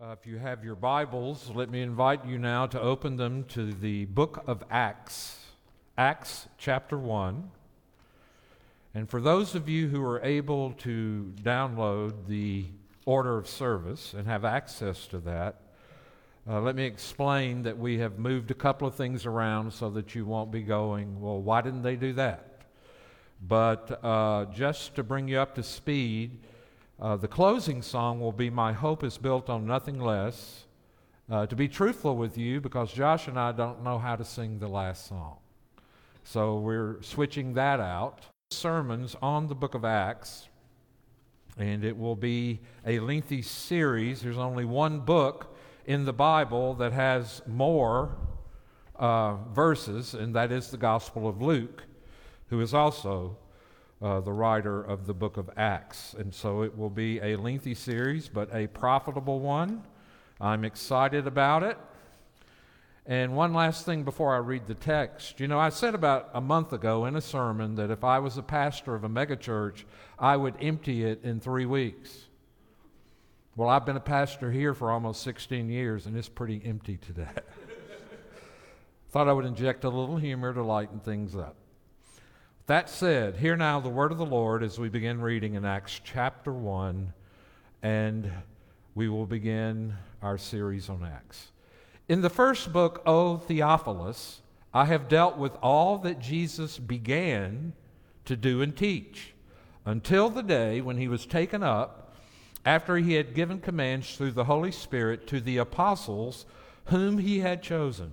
Uh, if you have your Bibles, let me invite you now to open them to the book of Acts, Acts chapter 1. And for those of you who are able to download the order of service and have access to that, uh, let me explain that we have moved a couple of things around so that you won't be going, well, why didn't they do that? But uh, just to bring you up to speed, uh, the closing song will be My Hope is Built on Nothing Less. Uh, to be truthful with you, because Josh and I don't know how to sing the last song. So we're switching that out. Sermons on the book of Acts, and it will be a lengthy series. There's only one book in the Bible that has more uh, verses, and that is the Gospel of Luke, who is also uh, the writer of the book of Acts. And so it will be a lengthy series, but a profitable one. I'm excited about it. And one last thing before I read the text. You know, I said about a month ago in a sermon that if I was a pastor of a megachurch, I would empty it in three weeks. Well, I've been a pastor here for almost 16 years, and it's pretty empty today. Thought I would inject a little humor to lighten things up. That said, hear now the word of the Lord as we begin reading in Acts chapter 1, and we will begin our series on Acts. In the first book, O Theophilus, I have dealt with all that Jesus began to do and teach until the day when he was taken up after he had given commands through the Holy Spirit to the apostles whom he had chosen.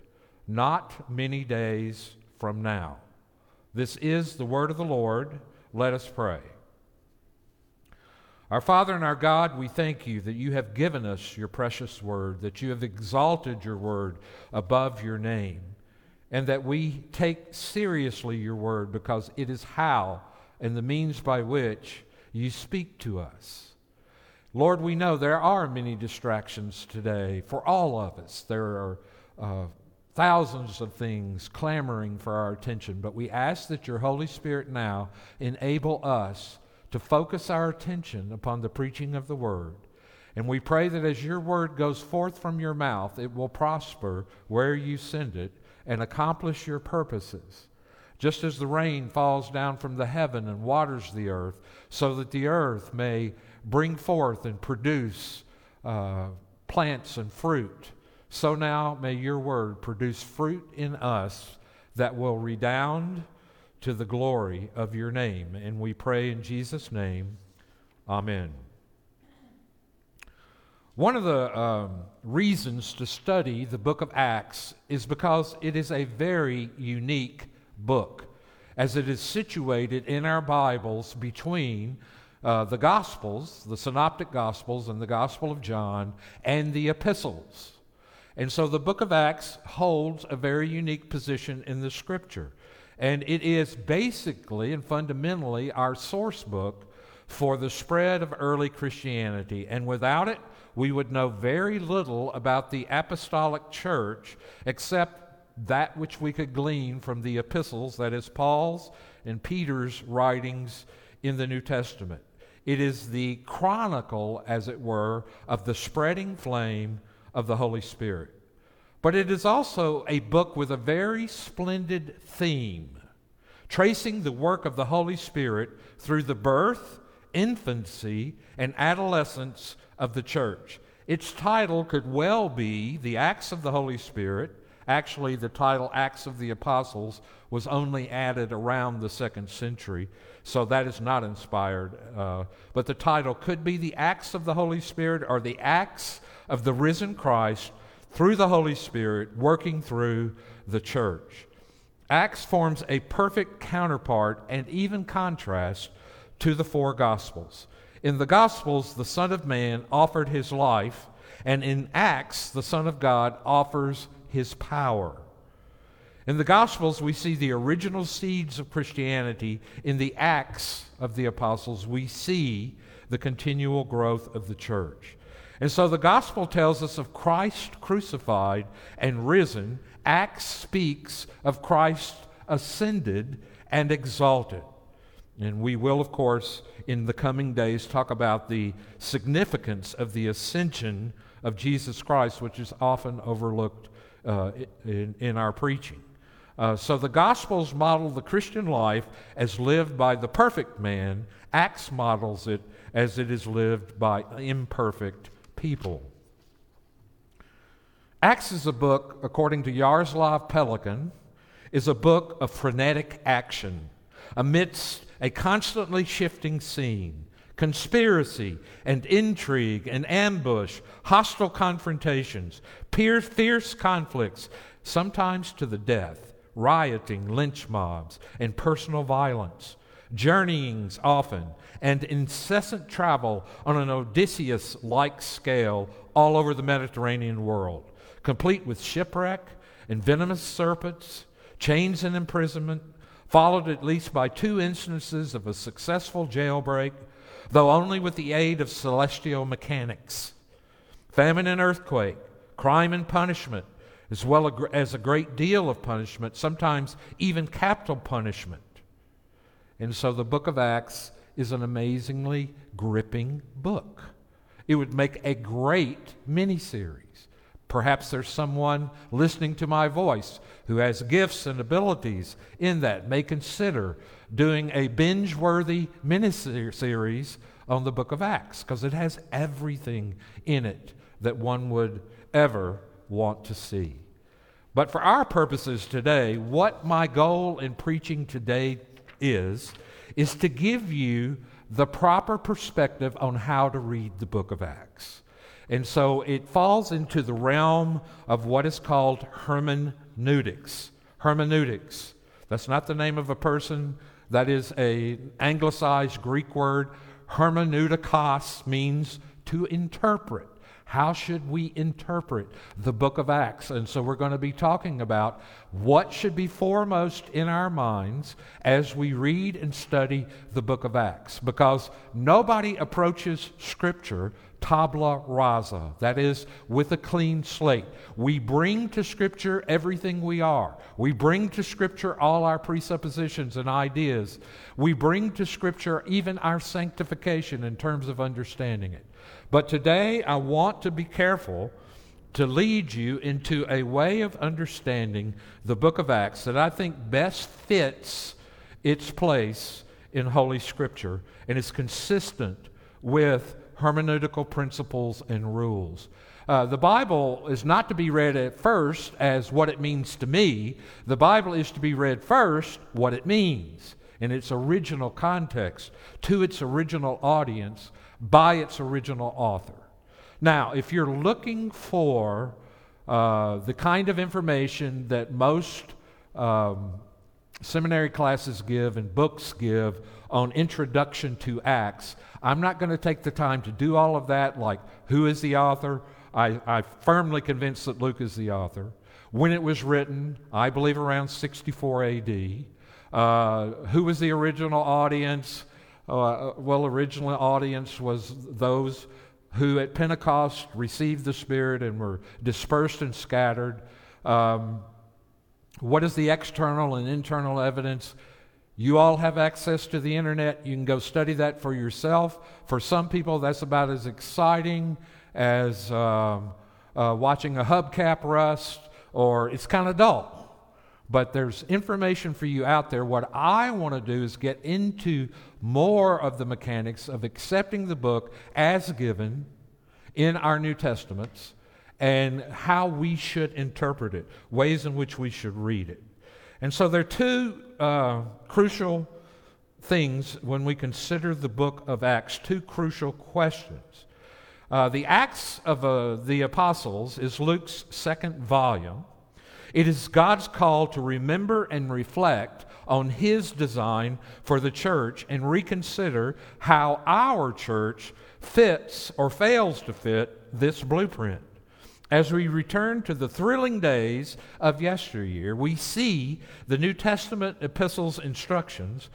not many days from now. This is the word of the Lord. Let us pray. Our Father and our God, we thank you that you have given us your precious word, that you have exalted your word above your name, and that we take seriously your word because it is how and the means by which you speak to us. Lord, we know there are many distractions today for all of us. There are uh, thousands of things clamoring for our attention, but we ask that your Holy Spirit now enable us to focus our attention upon the preaching of the Word. And we pray that as your Word goes forth from your mouth, it will prosper where you send it and accomplish your purposes. Just as the rain falls down from the heaven and waters the earth, so that the earth may bring forth and produce uh, plants and fruit so now may your word produce fruit in us that will redound to the glory of your name. And we pray in Jesus' name. Amen. One of the um, reasons to study the book of Acts is because it is a very unique book, as it is situated in our Bibles between uh, the Gospels, the Synoptic Gospels, and the Gospel of John, and the epistles. And so the book of Acts holds a very unique position in the scripture. And it is basically and fundamentally our source book for the spread of early Christianity. And without it, we would know very little about the apostolic church except that which we could glean from the epistles, that is, Paul's and Peter's writings in the New Testament. It is the chronicle, as it were, of the spreading flame of the Holy Spirit. But it is also a book with a very splendid theme, tracing the work of the Holy Spirit through the birth, infancy, and adolescence of the church. Its title could well be The Acts of the Holy Spirit. Actually, the title Acts of the Apostles was only added around the second century, so that is not inspired. Uh, but the title could be The Acts of the Holy Spirit or The Acts of the risen Christ through the Holy Spirit working through the church. Acts forms a perfect counterpart and even contrast to the four Gospels. In the Gospels, the Son of Man offered his life, and in Acts, the Son of God offers his power. In the Gospels, we see the original seeds of Christianity. In the Acts of the Apostles, we see the continual growth of the church. And so the Gospel tells us of Christ crucified and risen. Acts speaks of Christ ascended and exalted. And we will, of course, in the coming days, talk about the significance of the ascension of Jesus Christ, which is often overlooked uh, in, in our preaching. Uh, so the Gospels model the Christian life as lived by the perfect man, Acts models it as it is lived by imperfect people. Acts is a book, according to Yaroslav Pelikan, is a book of frenetic action amidst a constantly shifting scene conspiracy and intrigue and ambush, hostile confrontations, fierce conflicts, sometimes to the death, rioting, lynch mobs, and personal violence, journeyings often, and incessant travel on an Odysseus like scale all over the Mediterranean world, complete with shipwreck and venomous serpents, chains and imprisonment, followed at least by two instances of a successful jailbreak, though only with the aid of celestial mechanics. Famine and earthquake, crime and punishment, as well as a great deal of punishment, sometimes even capital punishment. And so the book of Acts is an amazingly gripping book. It would make a great miniseries. Perhaps there's someone listening to my voice who has gifts and abilities in that, may consider doing a binge worthy miniseries on the book of Acts because it has everything in it that one would ever want to see. But for our purposes today, what my goal in preaching today is, is to give you the proper perspective on how to read the book of Acts. And so it falls into the realm of what is called hermeneutics. Hermeneutics. That's not the name of a person. That is a anglicized Greek word. Hermeneutikos means to interpret. How should we interpret the book of Acts? And so we're going to be talking about what should be foremost in our minds as we read and study the book of Acts. Because nobody approaches Scripture tabula rasa, that is, with a clean slate. We bring to Scripture everything we are. We bring to Scripture all our presuppositions and ideas. We bring to Scripture even our sanctification in terms of understanding it. But today I want to be careful to lead you into a way of understanding the book of Acts that I think best fits its place in Holy Scripture and is consistent with hermeneutical principles and rules. Uh, the Bible is not to be read at first as what it means to me. The Bible is to be read first what it means in its original context, to its original audience, by its original author. Now, if you're looking for uh, the kind of information that most um, seminary classes give and books give on introduction to Acts, I'm not going to take the time to do all of that, like who is the author. I, I'm firmly convinced that Luke is the author. When it was written, I believe around 64 AD. Uh, who was the original audience? Uh, well, original audience was those who at Pentecost received the Spirit and were dispersed and scattered. Um, what is the external and internal evidence? You all have access to the internet. You can go study that for yourself. For some people, that's about as exciting as um, uh, watching a hubcap rust, or it's kind of dull. But there's information for you out there. What I want to do is get into more of the mechanics of accepting the book as given in our New Testaments and how we should interpret it, ways in which we should read it. And so there are two uh, crucial things when we consider the book of Acts, two crucial questions. Uh, the Acts of uh, the Apostles is Luke's second volume. It is God's call to remember and reflect on His design for the church and reconsider how our church fits or fails to fit this blueprint. As we return to the thrilling days of yesteryear, we see the New Testament epistles' instructions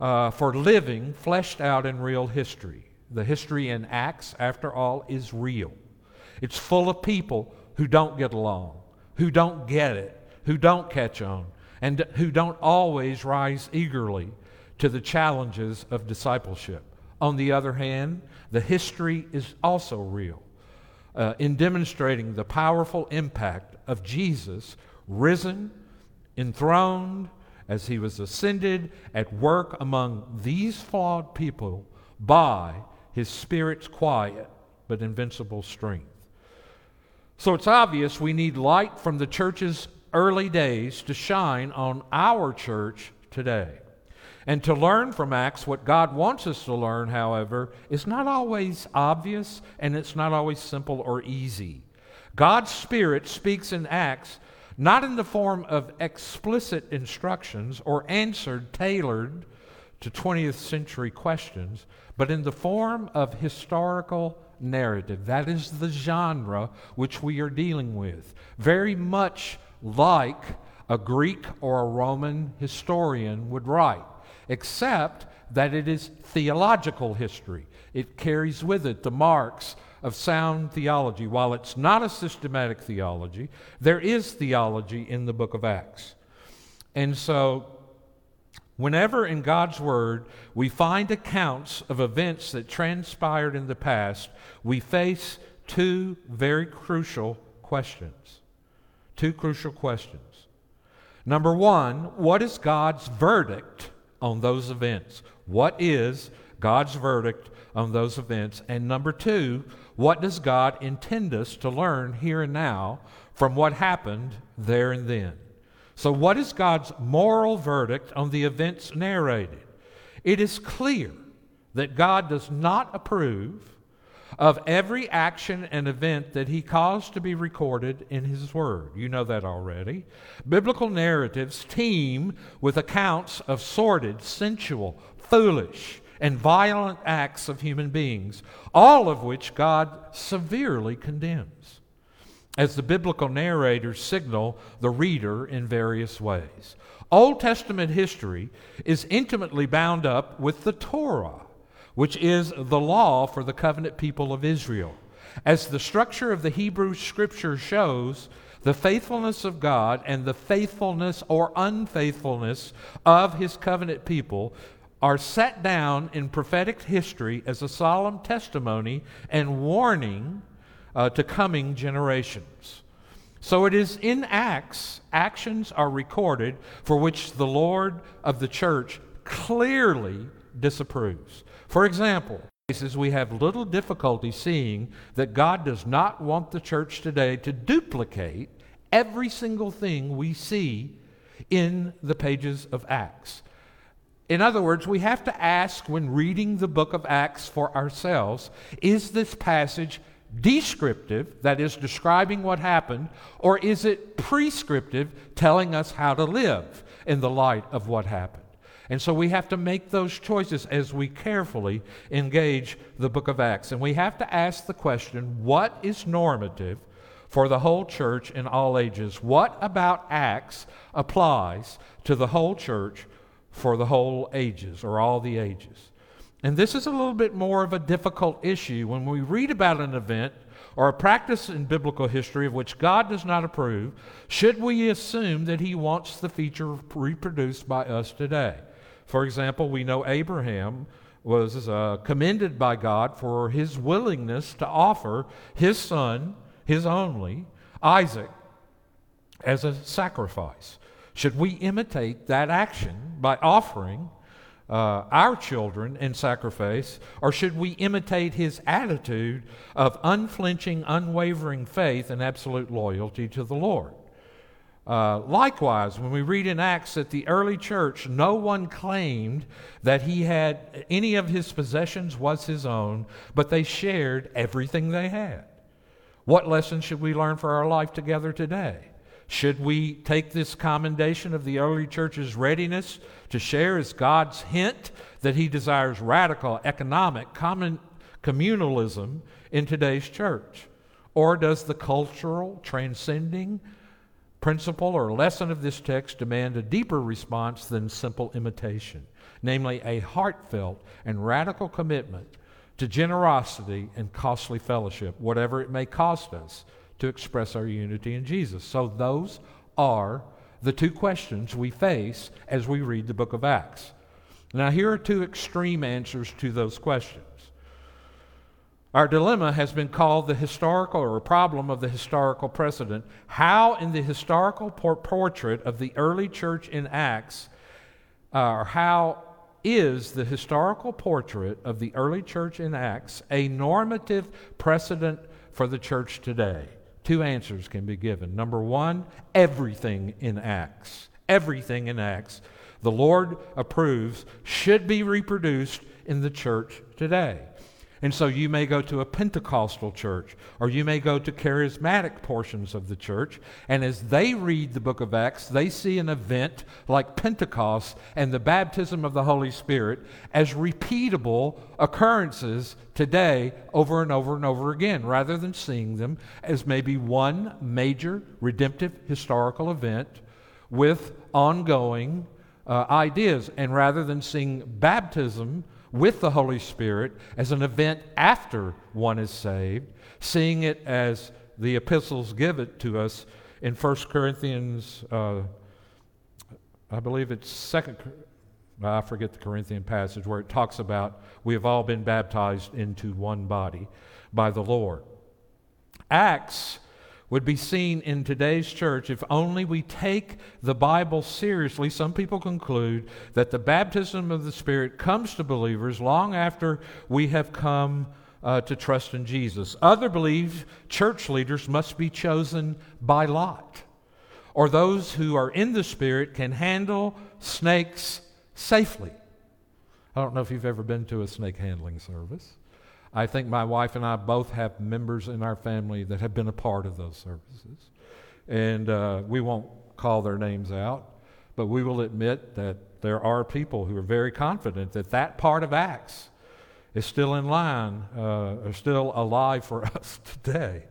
uh, for living fleshed out in real history. The history in Acts, after all, is real. It's full of people who don't get along, who don't get it, who don't catch on, and who don't always rise eagerly to the challenges of discipleship. On the other hand, the history is also real uh, in demonstrating the powerful impact of Jesus risen, enthroned, as he was ascended at work among these flawed people by his Spirit's quiet but invincible strength. So it's obvious we need light from the church's early days to shine on our church today. And to learn from Acts what God wants us to learn, however, is not always obvious and it's not always simple or easy. God's Spirit speaks in Acts not in the form of explicit instructions or answered tailored to 20th century questions, but in the form of historical narrative. That is the genre which we are dealing with. Very much like a Greek or a Roman historian would write except that it is theological history. It carries with it the marks of sound theology. While it's not a systematic theology, there is theology in the book of Acts. And so, whenever in God's Word we find accounts of events that transpired in the past, we face two very crucial questions. Two crucial questions. Number one, what is God's verdict on those events. What is God's verdict on those events? And number two, what does God intend us to learn here and now from what happened there and then? So, what is God's moral verdict on the events narrated? It is clear that God does not approve of every action and event that he caused to be recorded in his word. You know that already. Biblical narratives teem with accounts of sordid, sensual, foolish, and violent acts of human beings, all of which God severely condemns, as the biblical narrators signal the reader in various ways. Old Testament history is intimately bound up with the Torah which is the law for the covenant people of Israel. As the structure of the Hebrew scripture shows, the faithfulness of God and the faithfulness or unfaithfulness of his covenant people are set down in prophetic history as a solemn testimony and warning uh, to coming generations. So it is in Acts, actions are recorded for which the Lord of the church clearly disapproves. For example, cases we have little difficulty seeing that God does not want the church today to duplicate every single thing we see in the pages of Acts. In other words, we have to ask when reading the book of Acts for ourselves is this passage descriptive, that is, describing what happened, or is it prescriptive, telling us how to live in the light of what happened? And so we have to make those choices as we carefully engage the book of Acts. And we have to ask the question what is normative for the whole church in all ages? What about Acts applies to the whole church for the whole ages or all the ages? And this is a little bit more of a difficult issue when we read about an event or a practice in biblical history of which God does not approve, should we assume that He wants the feature reproduced by us today? For example, we know Abraham was uh, commended by God for his willingness to offer his son, his only, Isaac, as a sacrifice. Should we imitate that action by offering uh, our children in sacrifice, or should we imitate his attitude of unflinching, unwavering faith and absolute loyalty to the Lord? Uh, likewise, when we read in Acts that the early church, no one claimed that he had any of his possessions was his own, but they shared everything they had. What lesson should we learn for our life together today? Should we take this commendation of the early church's readiness to share as God's hint that he desires radical economic common communalism in today's church? Or does the cultural, transcending principle or lesson of this text demand a deeper response than simple imitation, namely a heartfelt and radical commitment to generosity and costly fellowship, whatever it may cost us to express our unity in Jesus? So, those are the two questions we face as we read the book of Acts. Now, here are two extreme answers to those questions. Our dilemma has been called the historical or problem of the historical precedent. How, in the historical por- portrait of the early church in Acts, uh, or how is the historical portrait of the early church in Acts a normative precedent for the church today? Two answers can be given. Number one, everything in Acts, everything in Acts the Lord approves should be reproduced in the church today. And so you may go to a Pentecostal church, or you may go to charismatic portions of the church, and as they read the book of Acts, they see an event like Pentecost and the baptism of the Holy Spirit as repeatable occurrences today over and over and over again, rather than seeing them as maybe one major redemptive historical event with ongoing uh, ideas. And rather than seeing baptism, with the Holy Spirit as an event after one is saved, seeing it as the epistles give it to us in 1 Corinthians, uh, I believe it's second. I forget the Corinthian passage where it talks about we have all been baptized into one body by the Lord. Acts would be seen in today's church if only we take the Bible seriously. Some people conclude that the baptism of the Spirit comes to believers long after we have come uh, to trust in Jesus. Other believe church leaders must be chosen by lot, or those who are in the Spirit can handle snakes safely. I don't know if you've ever been to a snake handling service. I think my wife and I both have members in our family that have been a part of those services. And uh, we won't call their names out, but we will admit that there are people who are very confident that that part of Acts is still in line, uh, or still alive for us today.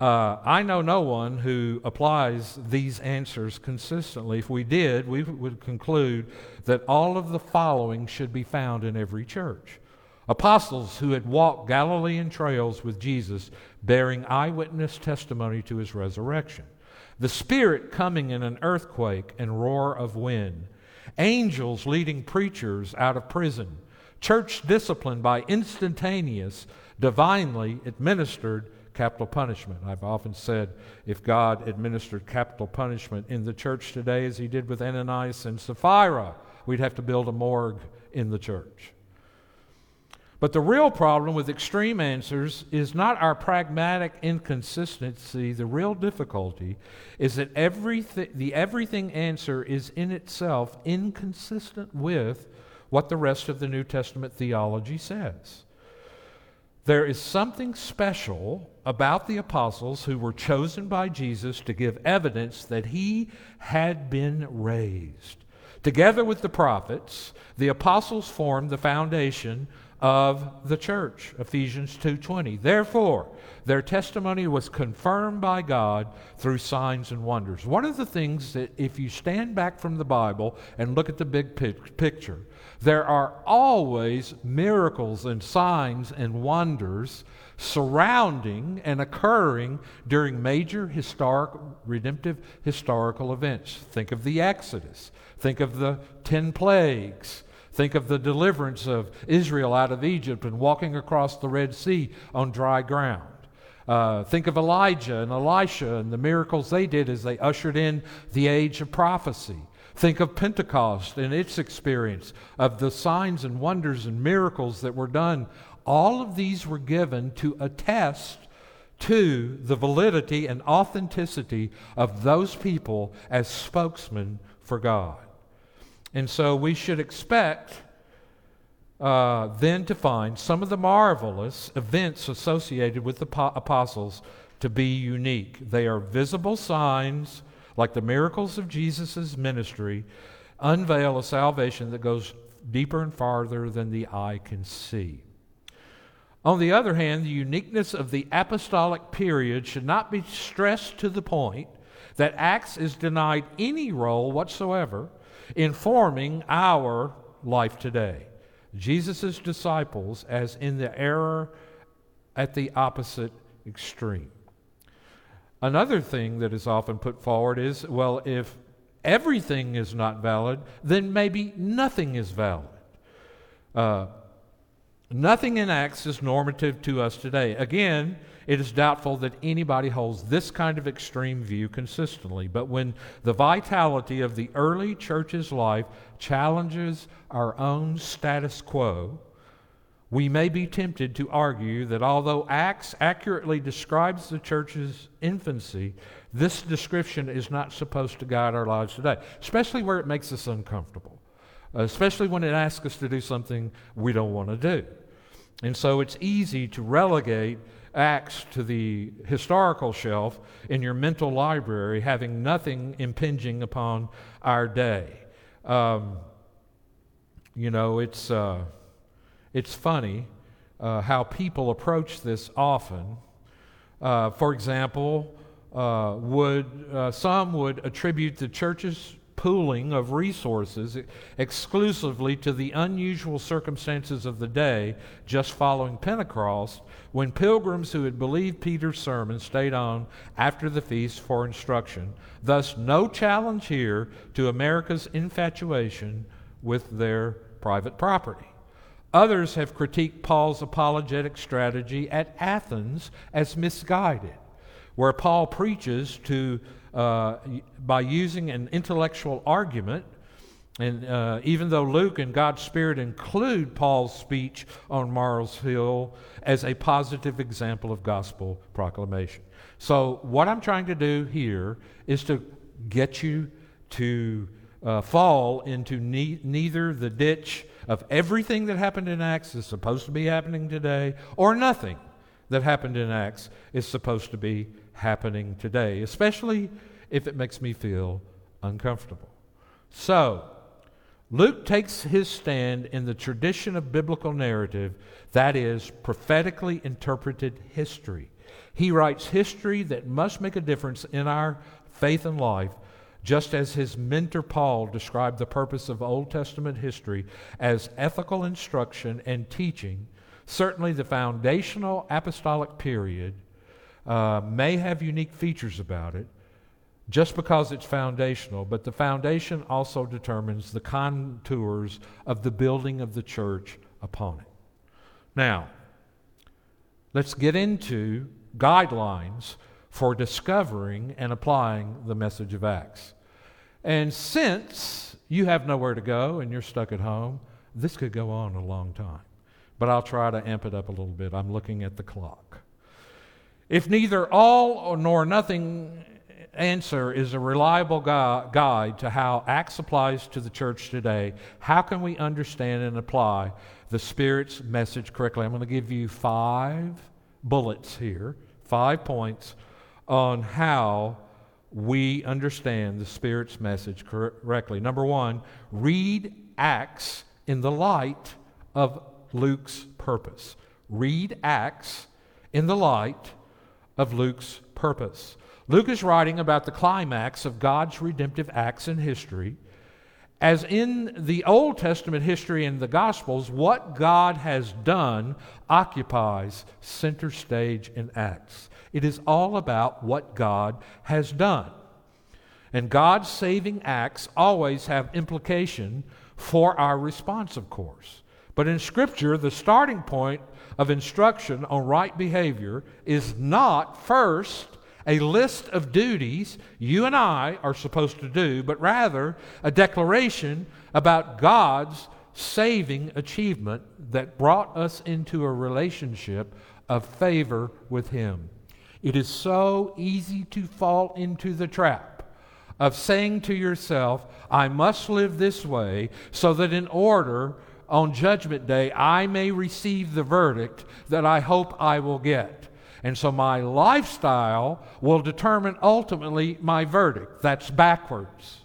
Uh, I know no one who applies these answers consistently. If we did, we would conclude that all of the following should be found in every church. Apostles who had walked Galilean trails with Jesus, bearing eyewitness testimony to his resurrection. The Spirit coming in an earthquake and roar of wind. Angels leading preachers out of prison. Church discipline by instantaneous, divinely administered capital punishment. I've often said if God administered capital punishment in the church today as he did with Ananias and Sapphira, we'd have to build a morgue in the church. But the real problem with extreme answers is not our pragmatic inconsistency. The real difficulty is that everything, the everything answer is in itself inconsistent with what the rest of the New Testament theology says. There is something special about the apostles who were chosen by Jesus to give evidence that he had been raised. Together with the prophets, the apostles formed the foundation of the church ephesians 2.20 therefore their testimony was confirmed by god through signs and wonders. One of the things that if you stand back from the bible and look at the big picture there are always miracles and signs and wonders surrounding and occurring during major historic redemptive historical events. Think of the exodus. Think of the 10 plagues Think of the deliverance of Israel out of Egypt and walking across the Red Sea on dry ground. Uh, think of Elijah and Elisha and the miracles they did as they ushered in the age of prophecy. Think of Pentecost and its experience of the signs and wonders and miracles that were done. All of these were given to attest to the validity and authenticity of those people as spokesmen for God. And so we should expect uh, then to find some of the marvelous events associated with the po- apostles to be unique. They are visible signs like the miracles of Jesus' ministry, unveil a salvation that goes deeper and farther than the eye can see. On the other hand, the uniqueness of the apostolic period should not be stressed to the point that Acts is denied any role whatsoever in forming our life today. Jesus' disciples, as in the error at the opposite extreme. Another thing that is often put forward is well, if everything is not valid, then maybe nothing is valid. Uh, nothing in Acts is normative to us today. Again, it is doubtful that anybody holds this kind of extreme view consistently. But when the vitality of the early church's life challenges our own status quo, we may be tempted to argue that although Acts accurately describes the church's infancy, this description is not supposed to guide our lives today, especially where it makes us uncomfortable, especially when it asks us to do something we don't want to do. And so it's easy to relegate Acts to the historical shelf in your mental library, having nothing impinging upon our day. Um, you know, it's, uh, it's funny uh, how people approach this often. Uh, for example, uh, would uh, some would attribute the church's pooling of resources exclusively to the unusual circumstances of the day just following Pentecost, when pilgrims who had believed Peter's sermon stayed on after the feast for instruction. Thus, no challenge here to America's infatuation with their private property. Others have critiqued Paul's apologetic strategy at Athens as misguided, where Paul preaches to uh, by using an intellectual argument. And uh, even though Luke and God's Spirit include Paul's speech on Mars Hill as a positive example of gospel proclamation. So, what I'm trying to do here is to get you to uh, fall into ne- neither the ditch of everything that happened in Acts is supposed to be happening today, or nothing that happened in Acts is supposed to be happening today, especially if it makes me feel uncomfortable. So, Luke takes his stand in the tradition of biblical narrative, that is, prophetically interpreted history. He writes history that must make a difference in our faith and life, just as his mentor Paul described the purpose of Old Testament history as ethical instruction and teaching. Certainly, the foundational apostolic period uh, may have unique features about it just because it's foundational, but the foundation also determines the contours of the building of the church upon it. Now, let's get into guidelines for discovering and applying the message of Acts. And since you have nowhere to go and you're stuck at home, this could go on a long time. But I'll try to amp it up a little bit. I'm looking at the clock. If neither all nor nothing answer is a reliable guide to how Acts applies to the church today, how can we understand and apply the Spirit's message correctly? I'm going to give you five bullets here, five points on how we understand the Spirit's message correctly. Number one, read Acts in the light of Luke's purpose. Read Acts in the light of Luke's purpose. Luke is writing about the climax of God's redemptive acts in history. As in the Old Testament history and the Gospels, what God has done occupies center stage in Acts. It is all about what God has done. And God's saving acts always have implication for our response, of course. But in Scripture, the starting point of instruction on right behavior is not first a list of duties you and I are supposed to do, but rather a declaration about God's saving achievement that brought us into a relationship of favor with Him. It is so easy to fall into the trap of saying to yourself, I must live this way so that in order on Judgment Day I may receive the verdict that I hope I will get. And so my lifestyle will determine ultimately my verdict. That's backwards.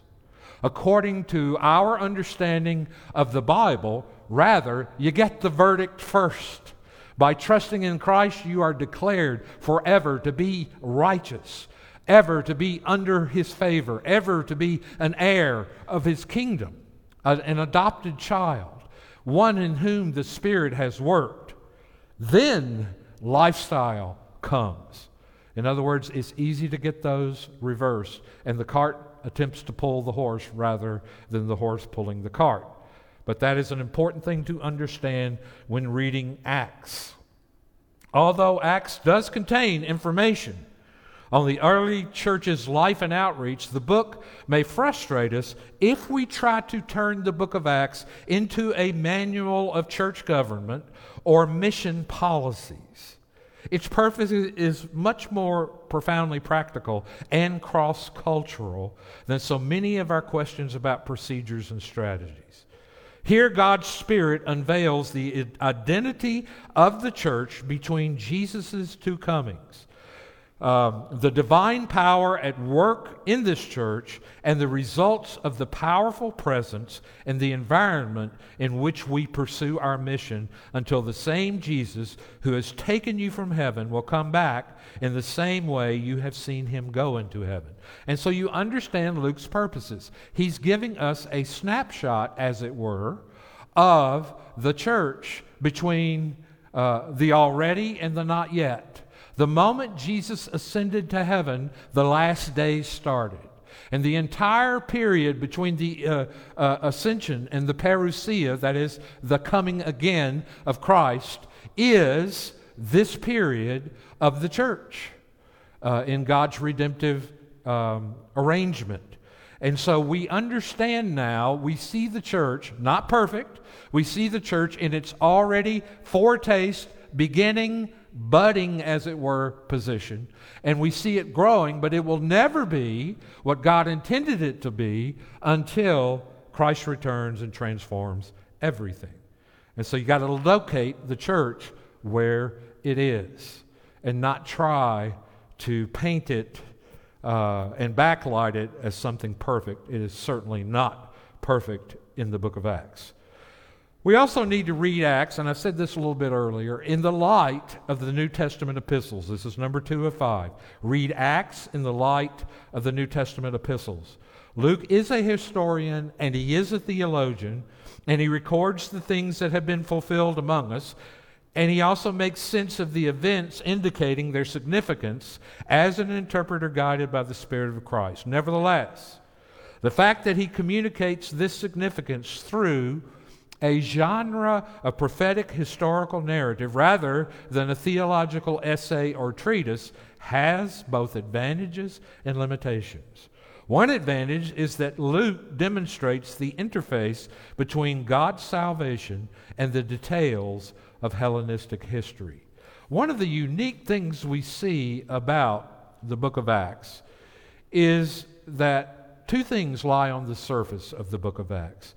According to our understanding of the Bible, rather, you get the verdict first. By trusting in Christ, you are declared forever to be righteous, ever to be under his favor, ever to be an heir of his kingdom, an adopted child, one in whom the Spirit has worked. Then lifestyle comes. In other words, it's easy to get those reversed, and the cart attempts to pull the horse rather than the horse pulling the cart. But that is an important thing to understand when reading Acts. Although Acts does contain information on the early church's life and outreach, the book may frustrate us if we try to turn the book of Acts into a manual of church government or mission policies. Its purpose is much more profoundly practical and cross cultural than so many of our questions about procedures and strategies. Here, God's Spirit unveils the identity of the church between Jesus' two comings um, the divine power at work in this church and the results of the powerful presence and the environment in which we pursue our mission until the same Jesus who has taken you from heaven will come back in the same way you have seen him go into heaven. And so you understand Luke's purposes. He's giving us a snapshot, as it were, of the church between uh, the already and the not yet. The moment Jesus ascended to heaven, the last days started. And the entire period between the uh, uh, ascension and the parousia, that is, the coming again of Christ, is this period of the church uh, in God's redemptive um, arrangement. And so we understand now, we see the church, not perfect, we see the church in its already foretaste, beginning, budding, as it were, position. And we see it growing, but it will never be what God intended it to be until Christ returns and transforms everything. And so you got to locate the church where it is and not try to paint it uh, and backlight it as something perfect. It is certainly not perfect in the book of Acts. We also need to read Acts, and I said this a little bit earlier, in the light of the New Testament epistles. This is number two of five. Read Acts in the light of the New Testament epistles. Luke is a historian and he is a theologian, and he records the things that have been fulfilled among us, and he also makes sense of the events indicating their significance as an interpreter guided by the Spirit of Christ. Nevertheless, the fact that he communicates this significance through a genre of prophetic historical narrative rather than a theological essay or treatise has both advantages and limitations. One advantage is that Luke demonstrates the interface between God's salvation and the details of Hellenistic history. One of the unique things we see about the book of Acts is that two things lie on the surface of the book of Acts.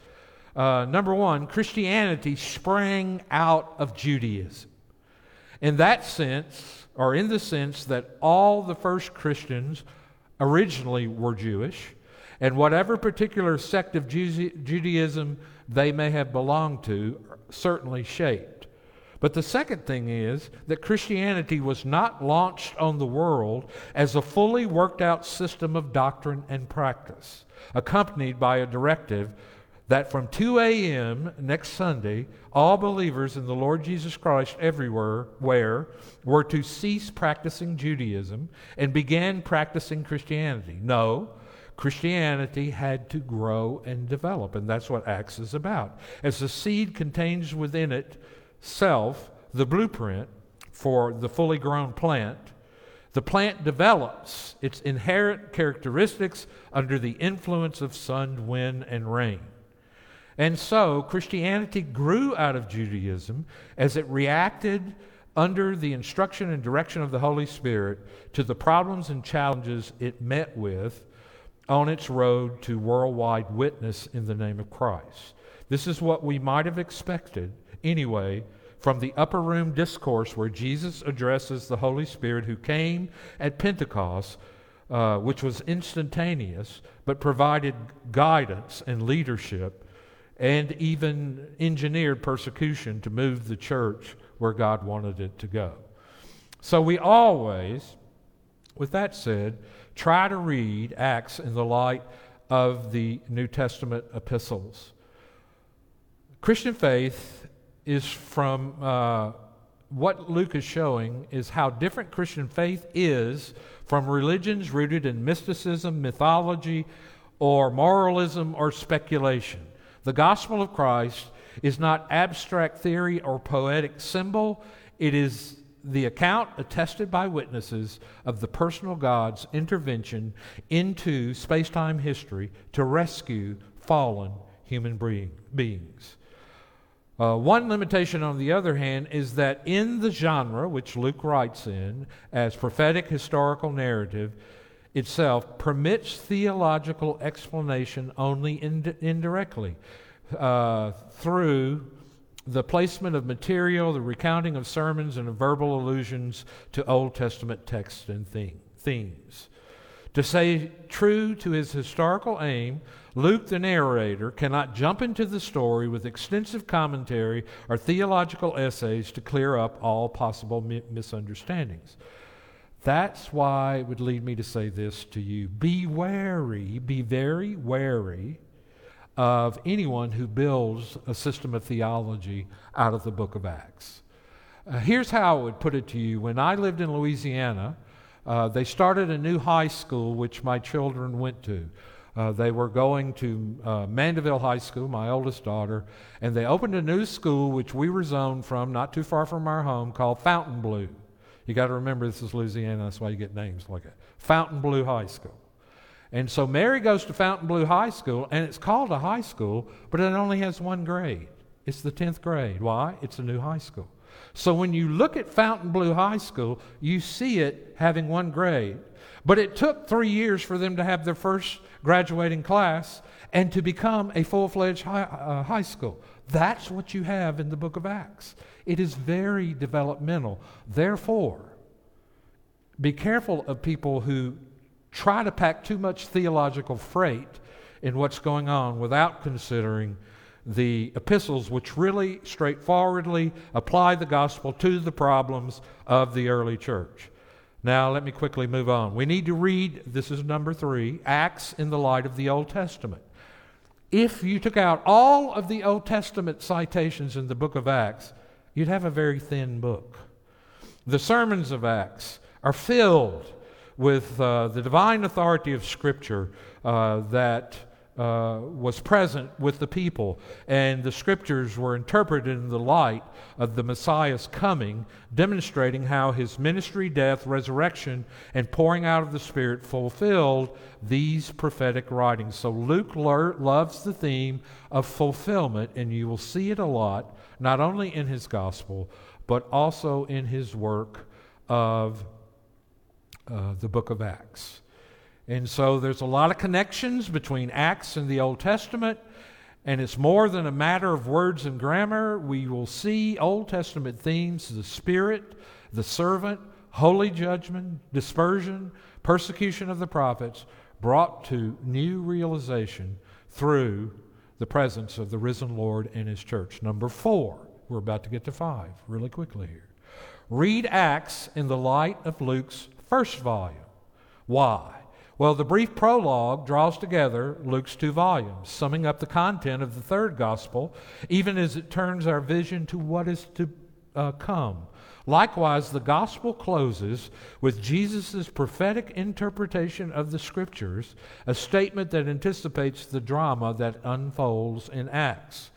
Uh, number one, Christianity sprang out of Judaism. In that sense, or in the sense that all the first Christians originally were Jewish, and whatever particular sect of Judaism they may have belonged to certainly shaped. But the second thing is that Christianity was not launched on the world as a fully worked out system of doctrine and practice, accompanied by a directive that from 2 a.m. next Sunday, all believers in the Lord Jesus Christ everywhere where, were to cease practicing Judaism and began practicing Christianity. No, Christianity had to grow and develop, and that's what Acts is about. As the seed contains within itself the blueprint for the fully grown plant, the plant develops its inherent characteristics under the influence of sun, wind, and rain. And so Christianity grew out of Judaism as it reacted under the instruction and direction of the Holy Spirit to the problems and challenges it met with on its road to worldwide witness in the name of Christ. This is what we might have expected anyway from the upper room discourse where Jesus addresses the Holy Spirit who came at Pentecost, uh, which was instantaneous, but provided guidance and leadership and even engineered persecution to move the church where God wanted it to go. So we always, with that said, try to read Acts in the light of the New Testament epistles. Christian faith is from uh, what Luke is showing is how different Christian faith is from religions rooted in mysticism, mythology, or moralism or speculation. The gospel of Christ is not abstract theory or poetic symbol, it is the account attested by witnesses of the personal God's intervention into space time history to rescue fallen human beings. Uh, one limitation, on the other hand, is that in the genre which Luke writes in as prophetic historical narrative itself permits theological explanation only ind- indirectly uh, through the placement of material, the recounting of sermons, and verbal allusions to Old Testament texts and theme, themes. To say true to his historical aim, Luke, the narrator, cannot jump into the story with extensive commentary or theological essays to clear up all possible mi- misunderstandings. That's why it would lead me to say this to you Be wary, be very wary of anyone who builds a system of theology out of the book of Acts. Uh, here's how I would put it to you. When I lived in Louisiana, uh, they started a new high school which my children went to. Uh, they were going to uh, Mandeville High School, my oldest daughter, and they opened a new school which we were zoned from, not too far from our home, called Fontainebleau. You got to remember this is Louisiana, that's why you get names like that. Fontainebleau High School. And so Mary goes to Fontainebleau High School, and it's called a high school, but it only has one grade. It's the 10th grade. Why? It's a new high school. So when you look at Fontainebleau High School, you see it having one grade. But it took three years for them to have their first graduating class and to become a full fledged high, uh, high school. That's what you have in the book of Acts. It is very developmental. Therefore, be careful of people who try to pack too much theological freight in what's going on without considering the epistles, which really straightforwardly apply the gospel to the problems of the early church. Now, let me quickly move on. We need to read, this is number three, Acts in the light of the Old Testament. If you took out all of the Old Testament citations in the book of Acts, you'd have a very thin book. The sermons of Acts are filled with uh, the divine authority of Scripture uh, that uh, was present with the people, and the Scriptures were interpreted in the light of the Messiah's coming, demonstrating how his ministry, death, resurrection, and pouring out of the Spirit fulfilled these prophetic writings. So Luke loves the theme of fulfillment, and you will see it a lot, not only in his gospel, but also in his work of uh, the book of Acts. And so there's a lot of connections between Acts and the Old Testament, and it's more than a matter of words and grammar. We will see Old Testament themes the Spirit, the servant, holy judgment, dispersion, persecution of the prophets, brought to new realization through the presence of the risen Lord and his church. Number four, we're about to get to five really quickly here. Read Acts in the light of Luke's first volume. Why? Well, the brief prologue draws together Luke's two volumes, summing up the content of the third gospel, even as it turns our vision to what is to uh, come. Likewise, the gospel closes with Jesus' prophetic interpretation of the scriptures, a statement that anticipates the drama that unfolds in Acts.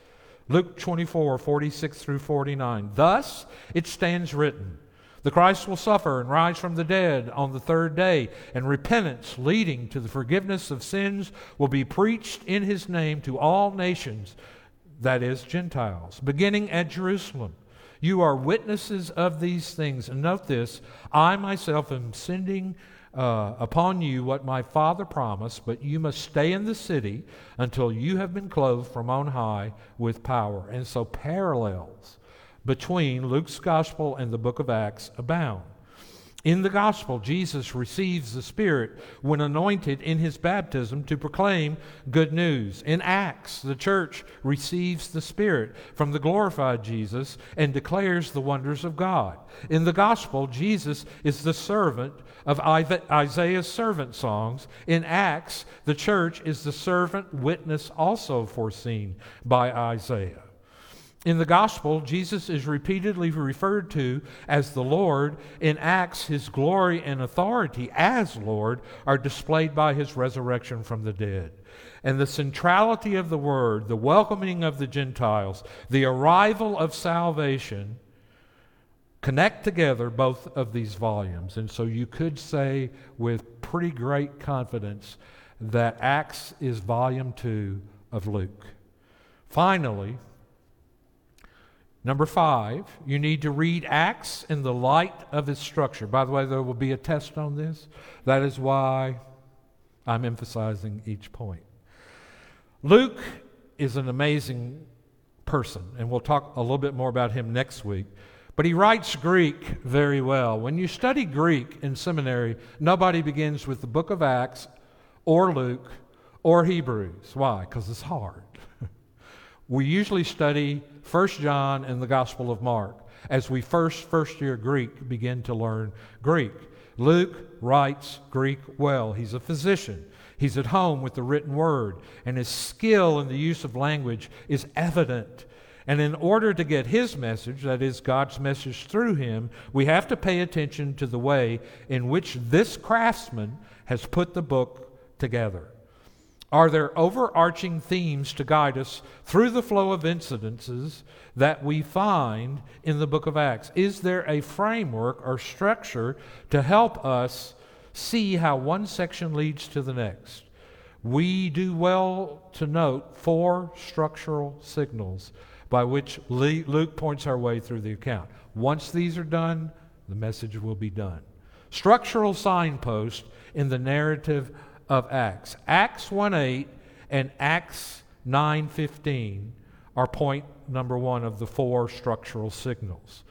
Luke 24, 46 through 49. Thus it stands written. The Christ will suffer and rise from the dead on the third day, and repentance leading to the forgiveness of sins will be preached in his name to all nations, that is, Gentiles, beginning at Jerusalem. You are witnesses of these things. And note this I myself am sending uh, upon you what my Father promised, but you must stay in the city until you have been clothed from on high with power. And so, parallels between Luke's gospel and the book of Acts abound. In the gospel, Jesus receives the Spirit when anointed in his baptism to proclaim good news. In Acts, the church receives the Spirit from the glorified Jesus and declares the wonders of God. In the gospel, Jesus is the servant of Isaiah's servant songs. In Acts, the church is the servant witness also foreseen by Isaiah. In the gospel, Jesus is repeatedly referred to as the Lord. In Acts, his glory and authority as Lord are displayed by his resurrection from the dead. And the centrality of the word, the welcoming of the Gentiles, the arrival of salvation connect together both of these volumes. And so you could say with pretty great confidence that Acts is volume two of Luke. Finally, Number five, you need to read Acts in the light of its structure. By the way, there will be a test on this. That is why I'm emphasizing each point. Luke is an amazing person, and we'll talk a little bit more about him next week. But he writes Greek very well. When you study Greek in seminary, nobody begins with the book of Acts or Luke or Hebrews. Why? Because it's hard. We usually study 1 John and the Gospel of Mark as we first first year Greek begin to learn Greek. Luke writes Greek well. He's a physician. He's at home with the written word, and his skill in the use of language is evident. And in order to get his message, that is, God's message through him, we have to pay attention to the way in which this craftsman has put the book together. Are there overarching themes to guide us through the flow of incidences that we find in the book of Acts? Is there a framework or structure to help us see how one section leads to the next? We do well to note four structural signals by which Luke points our way through the account. Once these are done, the message will be done. Structural signpost in the narrative of Acts. Acts 1 8 and Acts 9 15 are point number one of the four structural signals.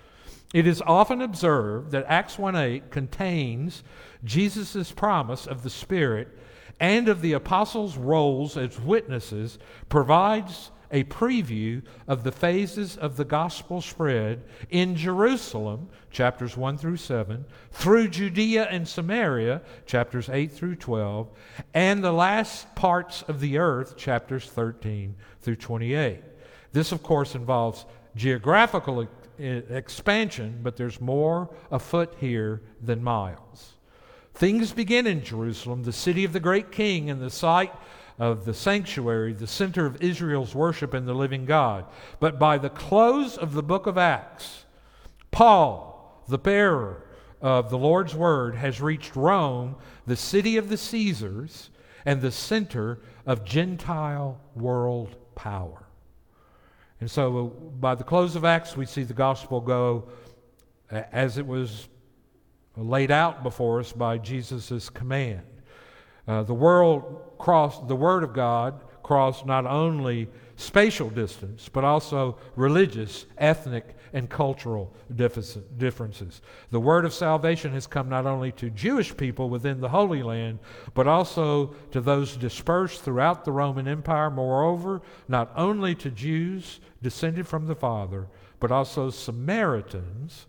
It is often observed that Acts 1 8 contains Jesus' promise of the Spirit and of the apostles' roles as witnesses, provides a preview of the phases of the gospel spread in Jerusalem, chapters 1 through 7, through Judea and Samaria, chapters 8 through 12, and the last parts of the earth, chapters 13 through 28. This, of course, involves geographical expansion, but there's more afoot here than miles. Things begin in Jerusalem, the city of the great king, and the site of the sanctuary, the center of Israel's worship in the living God. But by the close of the book of Acts, Paul, the bearer of the Lord's word, has reached Rome, the city of the Caesars, and the center of Gentile world power. And so by the close of Acts, we see the gospel go as it was laid out before us by Jesus' command. Uh, the world crossed, the Word of God crossed not only spatial distance, but also religious, ethnic, and cultural differences. The word of salvation has come not only to Jewish people within the Holy Land, but also to those dispersed throughout the Roman Empire. Moreover, not only to Jews descended from the Father, but also Samaritans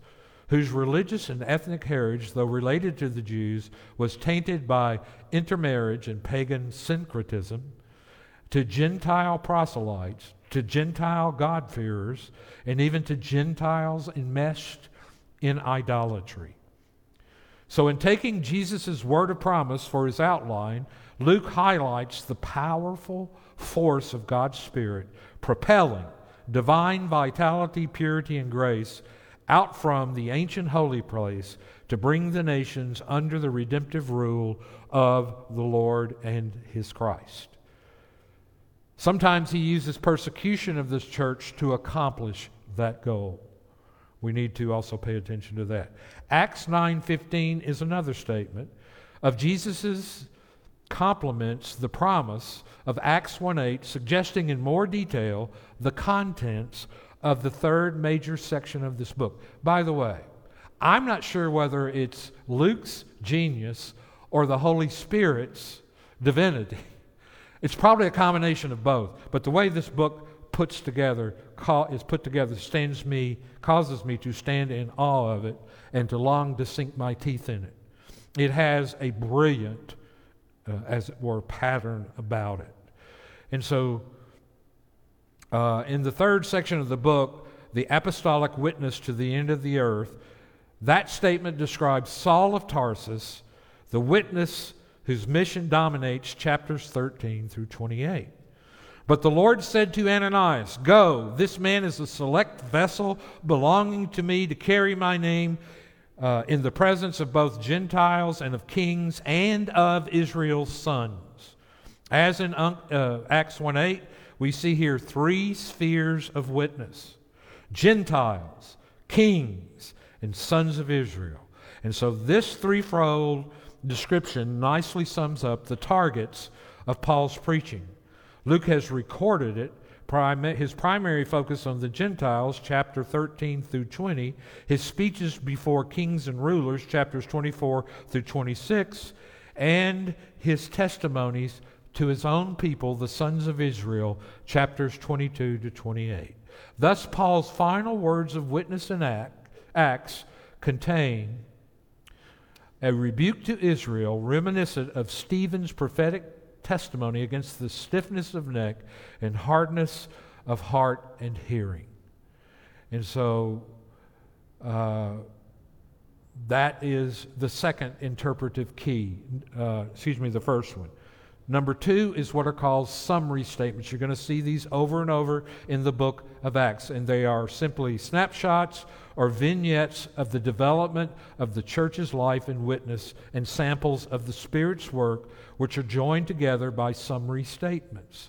whose religious and ethnic heritage, though related to the Jews, was tainted by intermarriage and pagan syncretism, to Gentile proselytes, to Gentile God-fearers, and even to Gentiles enmeshed in idolatry. So, in taking Jesus' word of promise for his outline, Luke highlights the powerful force of God's Spirit propelling divine vitality, purity, and grace out from the ancient holy place to bring the nations under the redemptive rule of the Lord and his Christ. Sometimes he uses persecution of this church to accomplish that goal. We need to also pay attention to that. Acts 9:15 is another statement of Jesus' complements the promise of Acts 1:8 suggesting in more detail the contents of the third major section of this book. By the way, I'm not sure whether it's Luke's genius or the Holy Spirit's divinity. It's probably a combination of both. But the way this book puts together is put together stands me causes me to stand in awe of it and to long to sink my teeth in it. It has a brilliant, uh, as it were, pattern about it. And so, uh, in the third section of the book, the apostolic witness to the end of the earth, that statement describes Saul of Tarsus, the witness whose mission dominates chapters 13 through 28. But the Lord said to Ananias, Go, this man is a select vessel belonging to me to carry my name uh, in the presence of both Gentiles and of kings and of Israel's sons. As in uh, Acts 1 8, we see here three spheres of witness Gentiles, kings, and sons of Israel. And so this threefold description nicely sums up the targets of Paul's preaching. Luke has recorded it, his primary focus on the Gentiles, chapter 13 through 20, his speeches before kings and rulers, chapters 24 through 26, and his testimonies to his own people, the sons of Israel, chapters 22 to 28. Thus, Paul's final words of witness in Acts contain a rebuke to Israel reminiscent of Stephen's prophetic testimony against the stiffness of neck and hardness of heart and hearing. And so uh, that is the second interpretive key. Uh, excuse me, the first one. Number two is what are called summary statements. You're going to see these over and over in the book of Acts, and they are simply snapshots or vignettes of the development of the church's life and witness and samples of the Spirit's work, which are joined together by summary statements.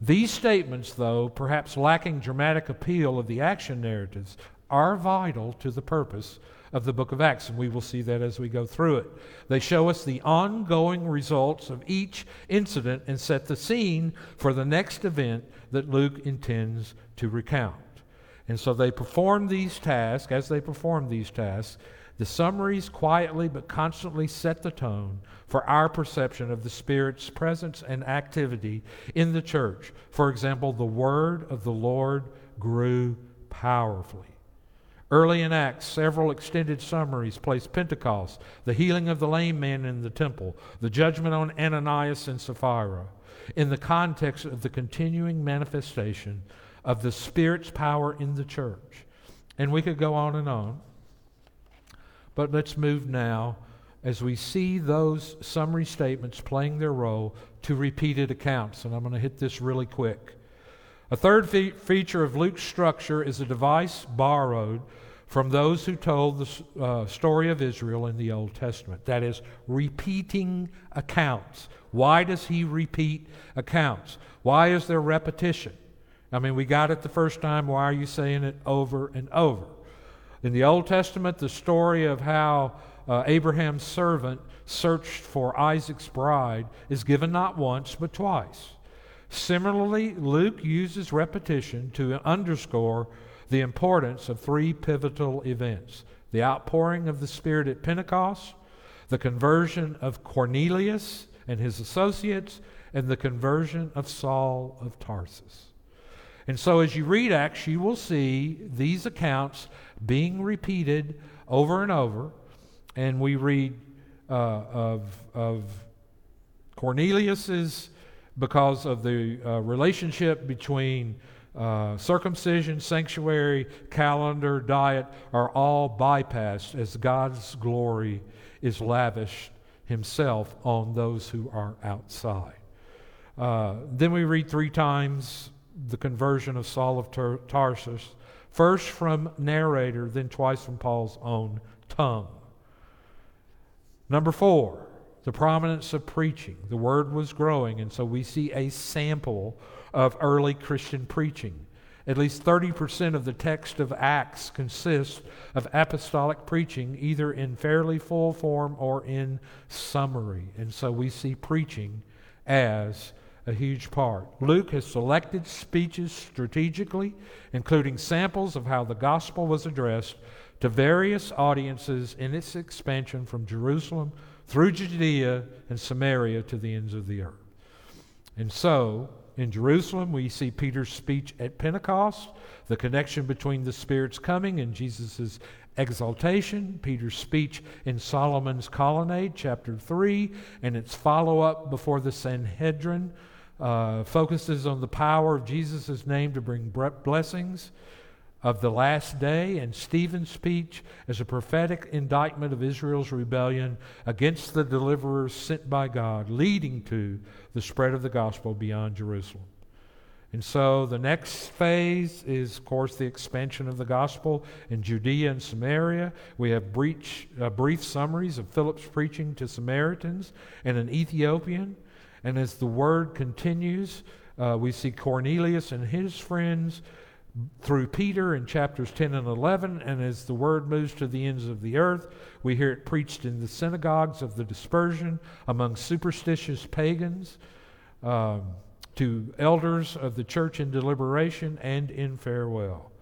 These statements, though perhaps lacking dramatic appeal of the action narratives, are vital to the purpose of the book of Acts, and we will see that as we go through it. They show us the ongoing results of each incident and set the scene for the next event that Luke intends to recount. And so they perform these tasks, as they perform these tasks, the summaries quietly but constantly set the tone for our perception of the Spirit's presence and activity in the church. For example, the word of the Lord grew powerfully. Early in Acts, several extended summaries place Pentecost, the healing of the lame man in the temple, the judgment on Ananias and Sapphira, in the context of the continuing manifestation of the Spirit's power in the church. And we could go on and on. But let's move now as we see those summary statements playing their role to repeated accounts. And I'm going to hit this really quick. A third fe- feature of Luke's structure is a device borrowed from those who told the uh, story of Israel in the Old Testament. That is, repeating accounts. Why does he repeat accounts? Why is there repetition? I mean, we got it the first time. Why are you saying it over and over? In the Old Testament, the story of how uh, Abraham's servant searched for Isaac's bride is given not once, but twice. Similarly, Luke uses repetition to underscore the importance of three pivotal events the outpouring of the Spirit at Pentecost, the conversion of Cornelius and his associates, and the conversion of Saul of Tarsus. And so, as you read Acts, you will see these accounts being repeated over and over. And we read uh, of, of Cornelius's because of the uh, relationship between uh, circumcision, sanctuary, calendar, diet are all bypassed as God's glory is lavished Himself on those who are outside. Uh, then we read three times the conversion of Saul of Tar- Tarsus, first from narrator, then twice from Paul's own tongue. Number four, the prominence of preaching. The word was growing, and so we see a sample of early Christian preaching. At least 30% of the text of Acts consists of apostolic preaching, either in fairly full form or in summary. And so we see preaching as a huge part. Luke has selected speeches strategically, including samples of how the gospel was addressed to various audiences in its expansion from Jerusalem through Judea and Samaria to the ends of the earth. And so, in Jerusalem, we see Peter's speech at Pentecost, the connection between the Spirit's coming and Jesus' exaltation, Peter's speech in Solomon's colonnade, chapter 3, and its follow up before the Sanhedrin, uh, focuses on the power of Jesus' name to bring blessings of the last day, and Stephen's speech as a prophetic indictment of Israel's rebellion against the deliverers sent by God, leading to the spread of the gospel beyond Jerusalem. And so the next phase is, of course, the expansion of the gospel in Judea and Samaria. We have brief, uh, brief summaries of Philip's preaching to Samaritans and an Ethiopian. And as the word continues, uh, we see Cornelius and his friends through Peter in chapters 10 and 11. And as the word moves to the ends of the earth, we hear it preached in the synagogues of the dispersion among superstitious pagans. Um, to elders of the church in deliberation and in farewell.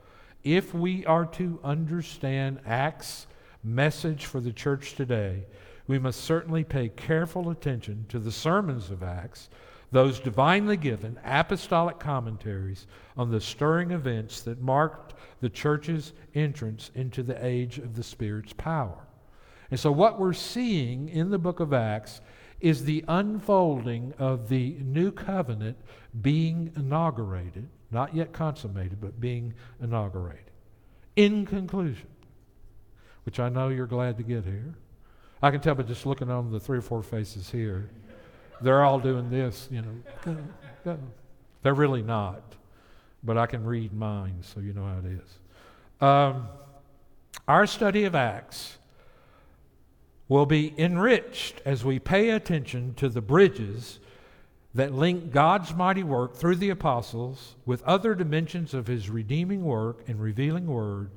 If we are to understand Acts' message for the church today, we must certainly pay careful attention to the sermons of Acts, those divinely given apostolic commentaries on the stirring events that marked the church's entrance into the age of the Spirit's power. And so, what we're seeing in the book of Acts is the unfolding of the new covenant being inaugurated, not yet consummated, but being inaugurated. In conclusion, which I know you're glad to get here. I can tell by just looking on the three or four faces here. They're all doing this, you know. Go, go. They're really not, but I can read minds, so you know how it is. Um, our study of Acts will be enriched as we pay attention to the bridges that link God's mighty work through the apostles with other dimensions of his redeeming work and revealing word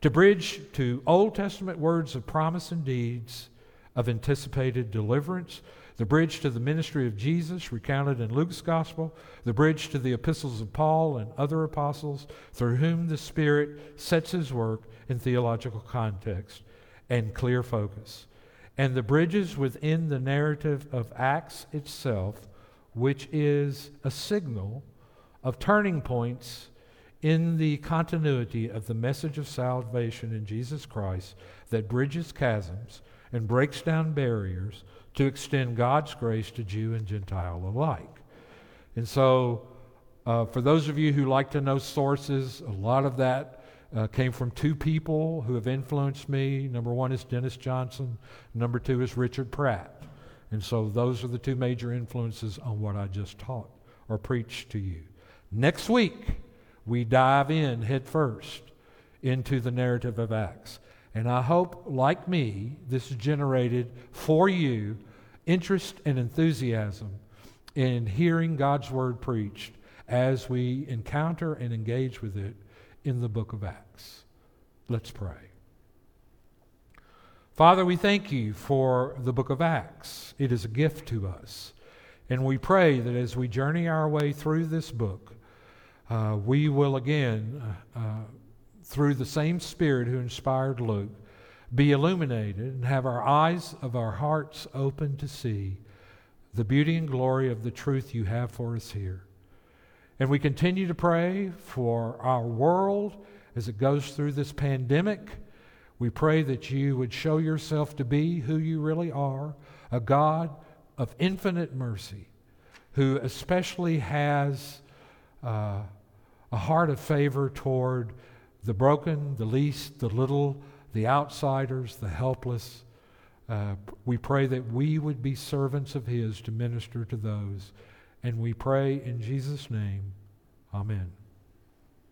to bridge to Old Testament words of promise and deeds of anticipated deliverance, the bridge to the ministry of Jesus recounted in Luke's gospel, the bridge to the epistles of Paul and other apostles through whom the Spirit sets his work in theological context and clear focus. And the bridges within the narrative of Acts itself, which is a signal of turning points in the continuity of the message of salvation in Jesus Christ that bridges chasms and breaks down barriers to extend God's grace to Jew and Gentile alike. And so, uh, for those of you who like to know sources, a lot of that uh, came from two people who have influenced me. Number one is Dennis Johnson, number two is Richard Pratt. And so those are the two major influences on what I just taught or preached to you. Next week, we dive in headfirst into the narrative of Acts. And I hope, like me, this generated for you interest and enthusiasm in hearing God's word preached as we encounter and engage with it in the book of Acts. Let's pray. Father, we thank you for the book of Acts. It is a gift to us. And we pray that as we journey our way through this book, uh, we will again, uh, uh, through the same Spirit who inspired Luke, be illuminated and have our eyes of our hearts open to see the beauty and glory of the truth you have for us here. And we continue to pray for our world as it goes through this pandemic. We pray that you would show yourself to be who you really are a God of infinite mercy, who especially has uh, a heart of favor toward the broken, the least, the little, the outsiders, the helpless. Uh, we pray that we would be servants of His to minister to those and we pray in Jesus' name. Amen.